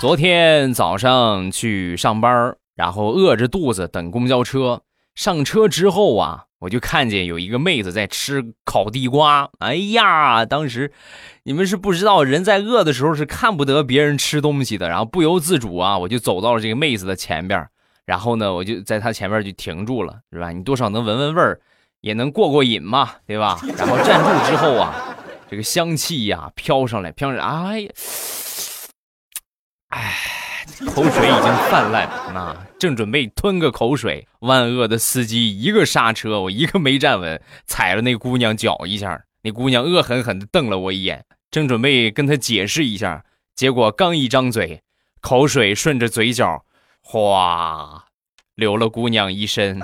昨天早上去上班，然后饿着肚子等公交车。上车之后啊，我就看见有一个妹子在吃烤地瓜。哎呀，当时你们是不知道，人在饿的时候是看不得别人吃东西的。然后不由自主啊，我就走到了这个妹子的前边，然后呢，我就在她前面就停住了，是吧？你多少能闻闻味儿，也能过过瘾嘛，对吧？然后站住之后啊，这个香气呀飘上来，飘上来，哎呀。哎，口水已经泛滥，那正准备吞个口水，万恶的司机一个刹车，我一个没站稳，踩了那姑娘脚一下，那姑娘恶狠狠地瞪了我一眼，正准备跟她解释一下，结果刚一张嘴，口水顺着嘴角，哗，流了姑娘一身。